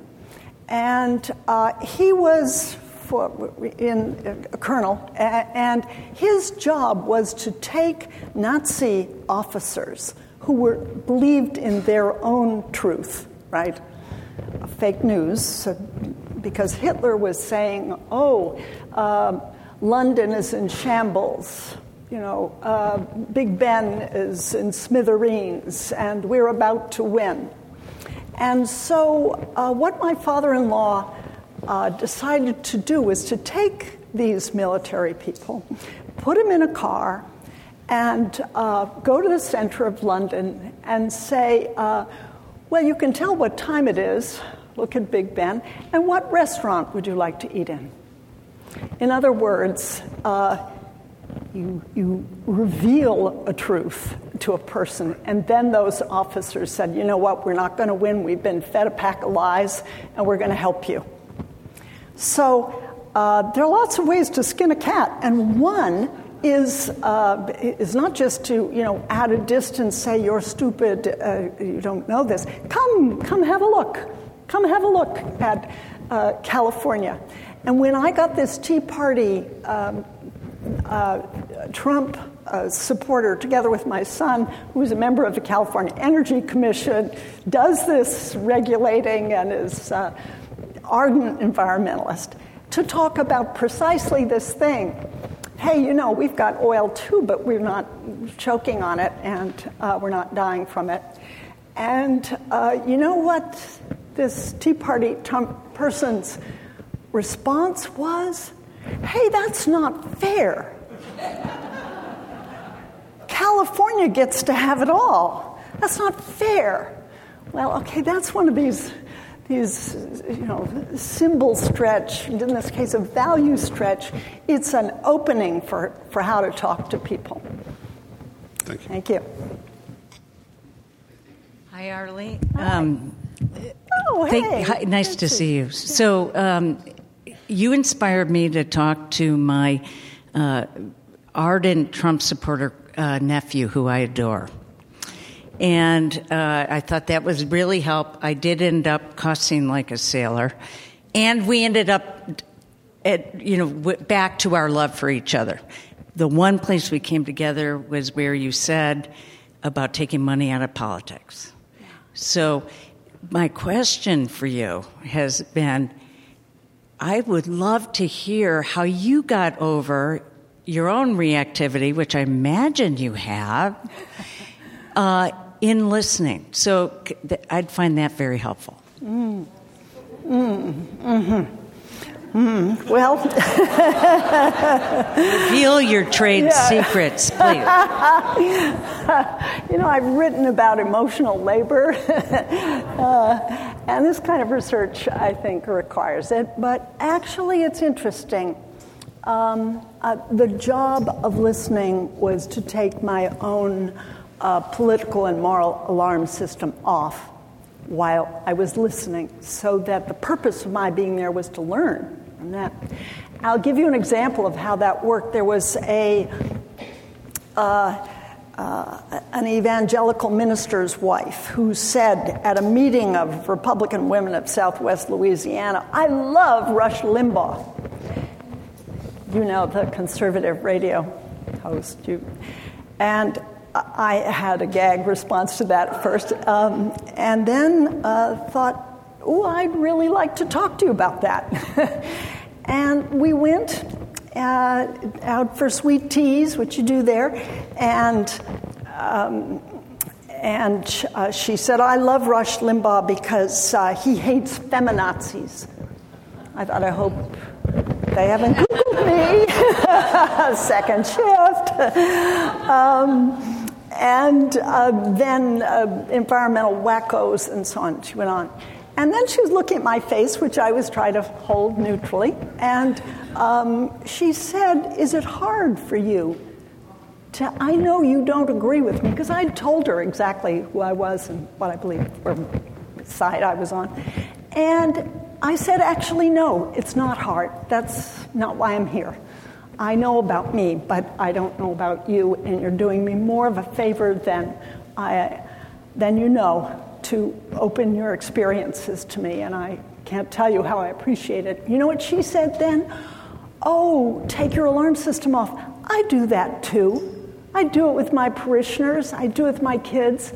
and uh, he was for, in a colonel, and his job was to take Nazi officers who were believed in their own truth, right? Fake news, because Hitler was saying, "Oh." Um, London is in shambles. You know, uh, Big Ben is in smithereens, and we're about to win. And so, uh, what my father in law uh, decided to do was to take these military people, put them in a car, and uh, go to the center of London and say, uh, Well, you can tell what time it is. Look at Big Ben. And what restaurant would you like to eat in? In other words, uh, you, you reveal a truth to a person, and then those officers said, You know what, we're not going to win. We've been fed a pack of lies, and we're going to help you. So uh, there are lots of ways to skin a cat, and one is uh, is not just to you know at a distance say you're stupid, uh, you don't know this. Come, come have a look. Come have a look at uh, California. And when I got this Tea Party um, uh, Trump uh, supporter together with my son, who is a member of the California Energy Commission, does this regulating and is uh, ardent environmentalist, to talk about precisely this thing. Hey, you know, we've got oil too, but we're not choking on it and uh, we're not dying from it. And uh, you know what this Tea Party Trump person's response was, hey, that's not fair. California gets to have it all. That's not fair. Well, okay, that's one of these, these you know, symbol stretch, in this case, a value stretch. It's an opening for, for how to talk to people. Thank you. Thank you. Hi, Arlie. Um, Oh, hey. Thank, hi, nice to see you. So, um, you inspired me to talk to my uh, ardent Trump supporter uh, nephew, who I adore. And uh, I thought that was really help. I did end up cussing like a sailor, and we ended up at you know back to our love for each other. The one place we came together was where you said about taking money out of politics. So, my question for you has been I would love to hear how you got over your own reactivity, which I imagine you have, uh, in listening. So, I'd find that very helpful. Mm. Mm. Mm-hmm. Mm, well, reveal your trade yeah. secrets, please. you know, I've written about emotional labor, uh, and this kind of research, I think, requires it. But actually, it's interesting. Um, uh, the job of listening was to take my own uh, political and moral alarm system off while I was listening, so that the purpose of my being there was to learn from that. I'll give you an example of how that worked. There was a uh, uh, an evangelical minister's wife who said at a meeting of Republican women of Southwest Louisiana, "I love Rush Limbaugh." You know the conservative radio host, you, and I had a gag response to that first, um, and then uh, thought, oh, I'd really like to talk to you about that. and we went uh, out for sweet teas, which you do there, and um, and uh, she said, I love Rush Limbaugh because uh, he hates feminazis. I thought, I hope they haven't Googled me. Second shift. Um, and uh, then uh, environmental wackos and so on. She went on. And then she was looking at my face, which I was trying to hold neutrally, and um, she said, Is it hard for you to, I know you don't agree with me, because I'd told her exactly who I was and what I believed, or side I was on. And I said, Actually, no, it's not hard. That's not why I'm here. I know about me, but I don't know about you, and you're doing me more of a favor than, I, than you know to open your experiences to me, and I can't tell you how I appreciate it. You know what she said then? Oh, take your alarm system off. I do that too. I do it with my parishioners, I do it with my kids.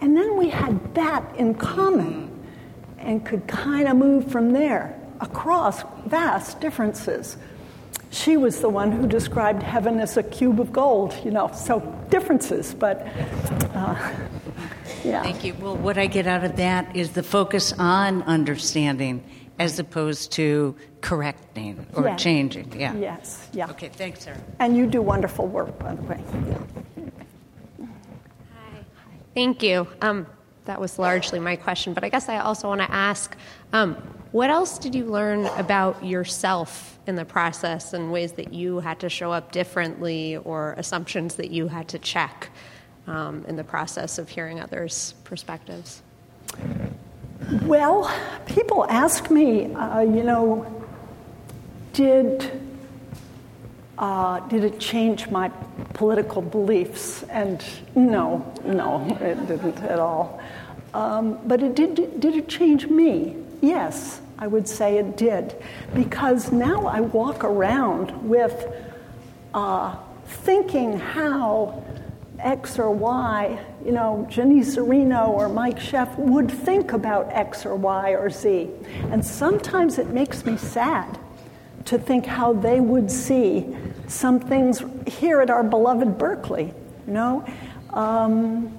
And then we had that in common and could kind of move from there across vast differences. She was the one who described heaven as a cube of gold, you know, so differences, but. Uh, yeah. Thank you. Well, what I get out of that is the focus on understanding as opposed to correcting or yeah. changing. Yeah. Yes. Yeah. Okay. Thanks, Sarah. And you do wonderful work, by the way. Hi. Thank you. Um, that was largely my question, but I guess I also want to ask um, what else did you learn about yourself in the process and ways that you had to show up differently or assumptions that you had to check? um, in the process of hearing others' perspectives? Well, people ask me, uh, you know, did uh, did it change my political beliefs? And no, no, it didn't at all. Um, but it did. Did it change me? Yes, I would say it did, because now I walk around with uh, thinking how X or Y, you know, Janice Areno or Mike Schaff would think about X or Y or Z. And sometimes it makes me sad to think how they would see some things here at our beloved Berkeley, you know. Um,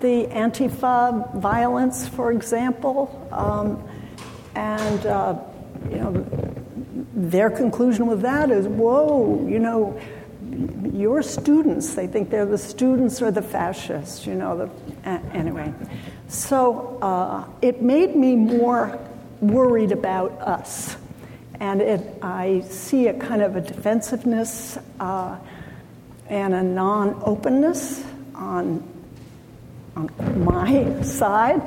the Antifa violence, for example, um, and, uh, you know, their conclusion with that is, whoa, you know, your students, they think they're the students or the fascists, you know. The, uh, anyway, so uh, it made me more worried about us. And it, I see a kind of a defensiveness uh, and a non openness on, on my side.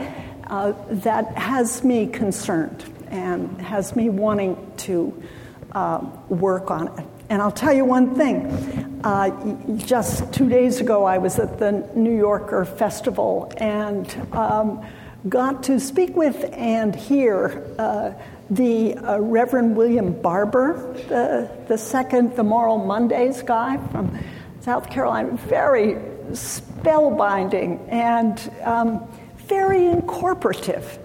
Uh, that has me concerned and has me wanting to uh, work on it. And I'll tell you one thing. Uh, just two days ago, I was at the New Yorker Festival and um, got to speak with and hear uh, the uh, Reverend William Barber, the, the second, the Moral Mondays guy from South Carolina. Very spellbinding and um, very incorporative.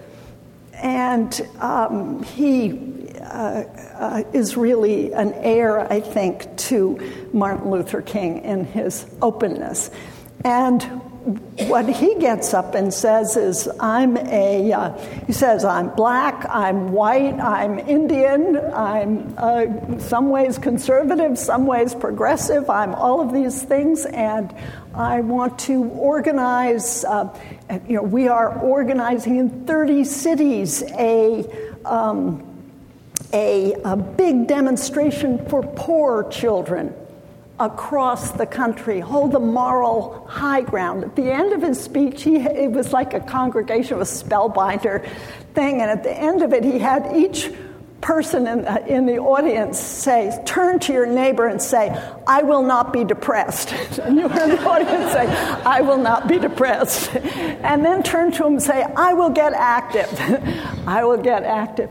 And um, he uh, uh, is really an heir, I think, to Martin Luther King in his openness. And what he gets up and says is, I'm a, uh, he says, I'm black, I'm white, I'm Indian, I'm uh, some ways conservative, some ways progressive, I'm all of these things, and I want to organize, uh, you know, we are organizing in 30 cities a, um, a, a big demonstration for poor children across the country, hold the moral high ground. At the end of his speech, he, it was like a congregation of a spellbinder thing, and at the end of it, he had each person in the, in the audience say, turn to your neighbor and say, I will not be depressed. and you heard the audience say, I will not be depressed. and then turn to him and say, I will get active. I will get active.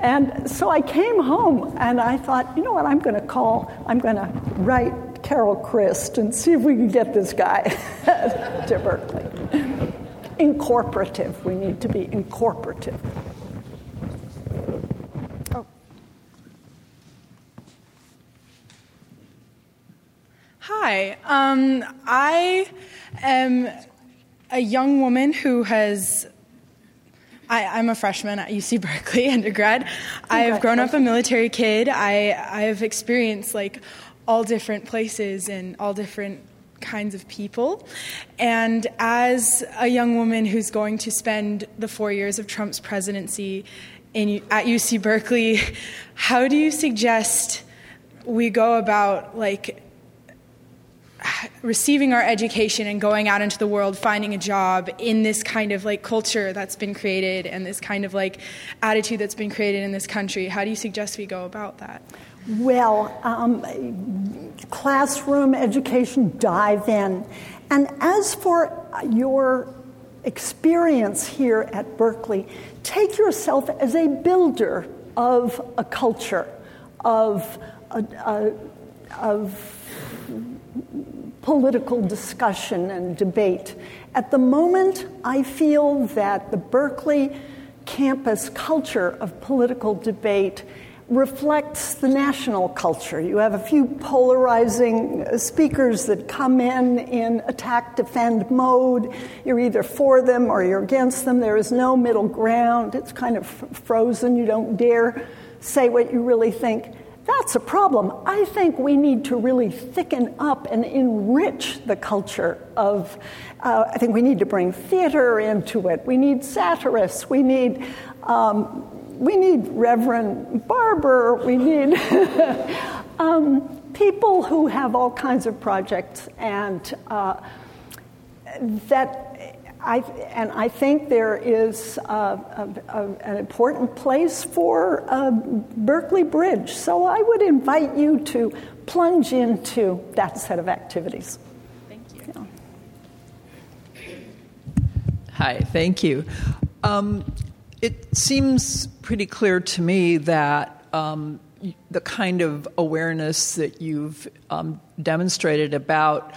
And so I came home and I thought, you know what, I'm going to call, I'm going to write Carol Christ and see if we can get this guy to Berkeley. Incorporative, we need to be incorporative. Hi, um, I am a young woman who has I, am a freshman at UC Berkeley undergrad. I have grown up a military kid. I I have experienced like all different places and all different kinds of people. And as a young woman who's going to spend the four years of Trump's presidency in, at UC Berkeley, how do you suggest we go about like receiving our education and going out into the world finding a job in this kind of like culture that's been created and this kind of like attitude that's been created in this country. How do you suggest we go about that? Well um, classroom education dive in. And as for your experience here at berkeley take yourself as a builder of a culture of a, a, of political discussion and debate. At the moment, I feel that the Berkeley campus culture of political debate reflects the national culture. You have a few polarizing uh, speakers that come in in attack defend mode. You're either for them or you're against them. There is no middle ground. It's kind of frozen. You don't dare say what you really think. That's a problem. I think we need to really thicken up and enrich the culture of. Uh, I think we need to bring theater into it. We need satirists. We need. Um, we need Reverend Barber. We need um, people who have all kinds of projects and uh, that I, and I think there is a, a, a, an important place for Berkeley Bridge. So I would invite you to plunge into that set of activities. Thank you. Yeah. Hi, thank you. Um, it seems pretty clear to me that um, the kind of awareness that you've um, demonstrated about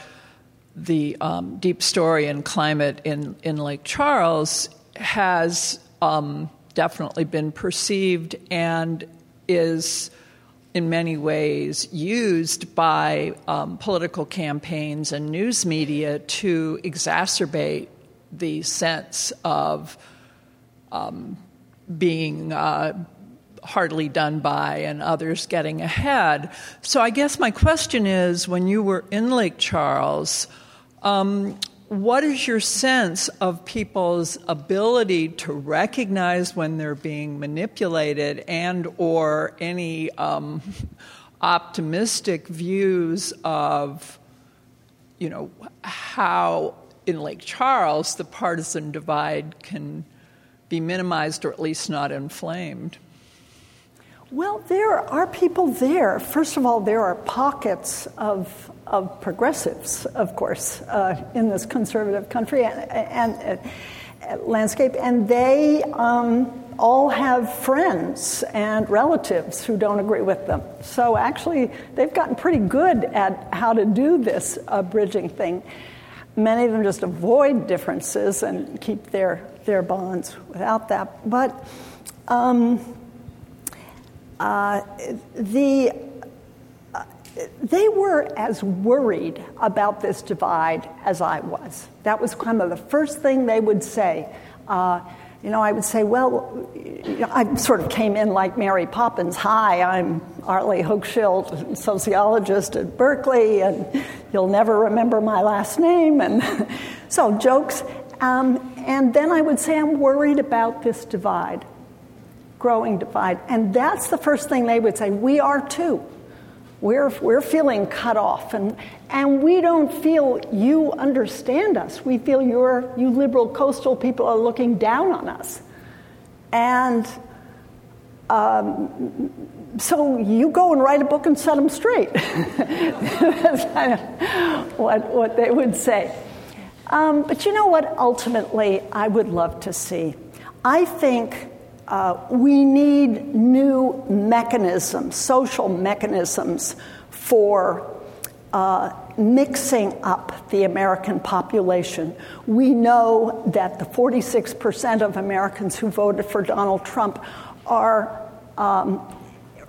the um, deep story and climate in, in Lake Charles has um, definitely been perceived and is in many ways used by um, political campaigns and news media to exacerbate the sense of um, being uh, hardly done by and others getting ahead. So I guess my question is when you were in Lake Charles, um, what is your sense of people's ability to recognize when they're being manipulated and or any um, optimistic views of you know how in lake charles the partisan divide can be minimized or at least not inflamed? Well, there are people there. First of all, there are pockets of, of progressives, of course, uh, in this conservative country and, and uh, landscape, and they um, all have friends and relatives who don't agree with them. So actually, they've gotten pretty good at how to do this uh, bridging thing. Many of them just avoid differences and keep their, their bonds without that. But um, uh, the, they were as worried about this divide as I was. That was kind of the first thing they would say. Uh, you know, I would say, well, you know, I sort of came in like Mary Poppins. Hi, I'm Arlie Hochschild, sociologist at Berkeley, and you'll never remember my last name. And so, jokes. Um, and then I would say, I'm worried about this divide growing divide. And that's the first thing they would say. We are too. We're, we're feeling cut off, and, and we don't feel you understand us. We feel you're, you liberal coastal people are looking down on us. And um, so you go and write a book and set them straight. That's kind of what, what they would say. Um, but you know what, ultimately, I would love to see? I think uh, we need new mechanisms, social mechanisms for uh, mixing up the American population. We know that the 46% of Americans who voted for Donald Trump are um,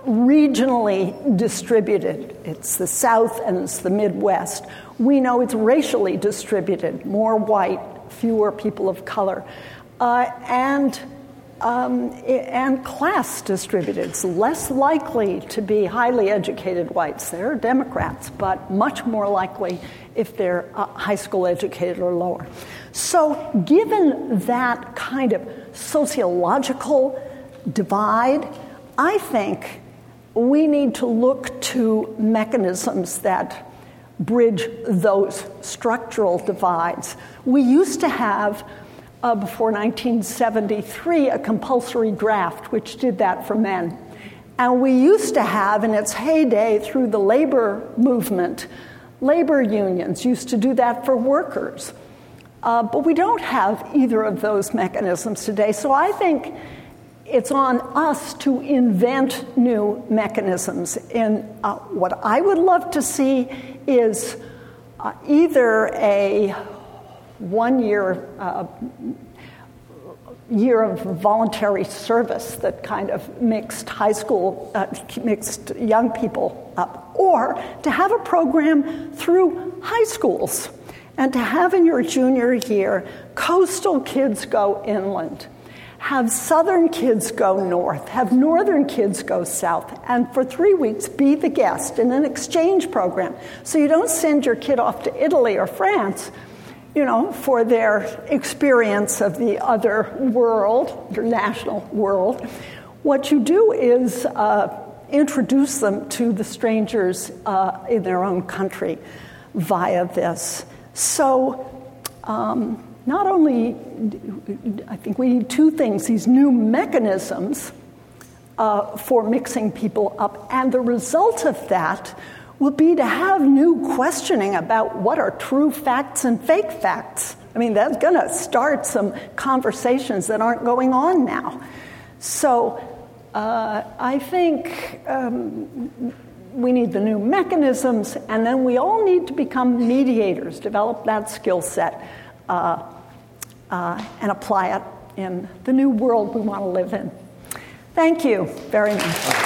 regionally distributed. It's the South and it's the Midwest. We know it's racially distributed more white, fewer people of color. Uh, and um, and class distributed. It's less likely to be highly educated whites. They're Democrats, but much more likely if they're uh, high school educated or lower. So, given that kind of sociological divide, I think we need to look to mechanisms that bridge those structural divides. We used to have uh, before 1973 a compulsory draft, which did that for men. And we used to have, in its heyday, through the labor movement, labor unions used to do that for workers. Uh, but we don't have either of those mechanisms today. So I think it's on us to invent new mechanisms. And uh, what I would love to see is uh, either a one year uh, year of voluntary service that kind of mixed high school, uh, mixed young people up, or to have a program through high schools and to have in your junior year coastal kids go inland have southern kids go north, have northern kids go south, and for three weeks be the guest in an exchange program. So you don't send your kid off to Italy or France, you know, for their experience of the other world, international world. What you do is uh, introduce them to the strangers uh, in their own country via this. So, um, not only, I think we need two things these new mechanisms uh, for mixing people up, and the result of that will be to have new questioning about what are true facts and fake facts. I mean, that's going to start some conversations that aren't going on now. So uh, I think um, we need the new mechanisms, and then we all need to become mediators, develop that skill set, uh, uh, and apply it in the new world we want to live in. Thank you very much.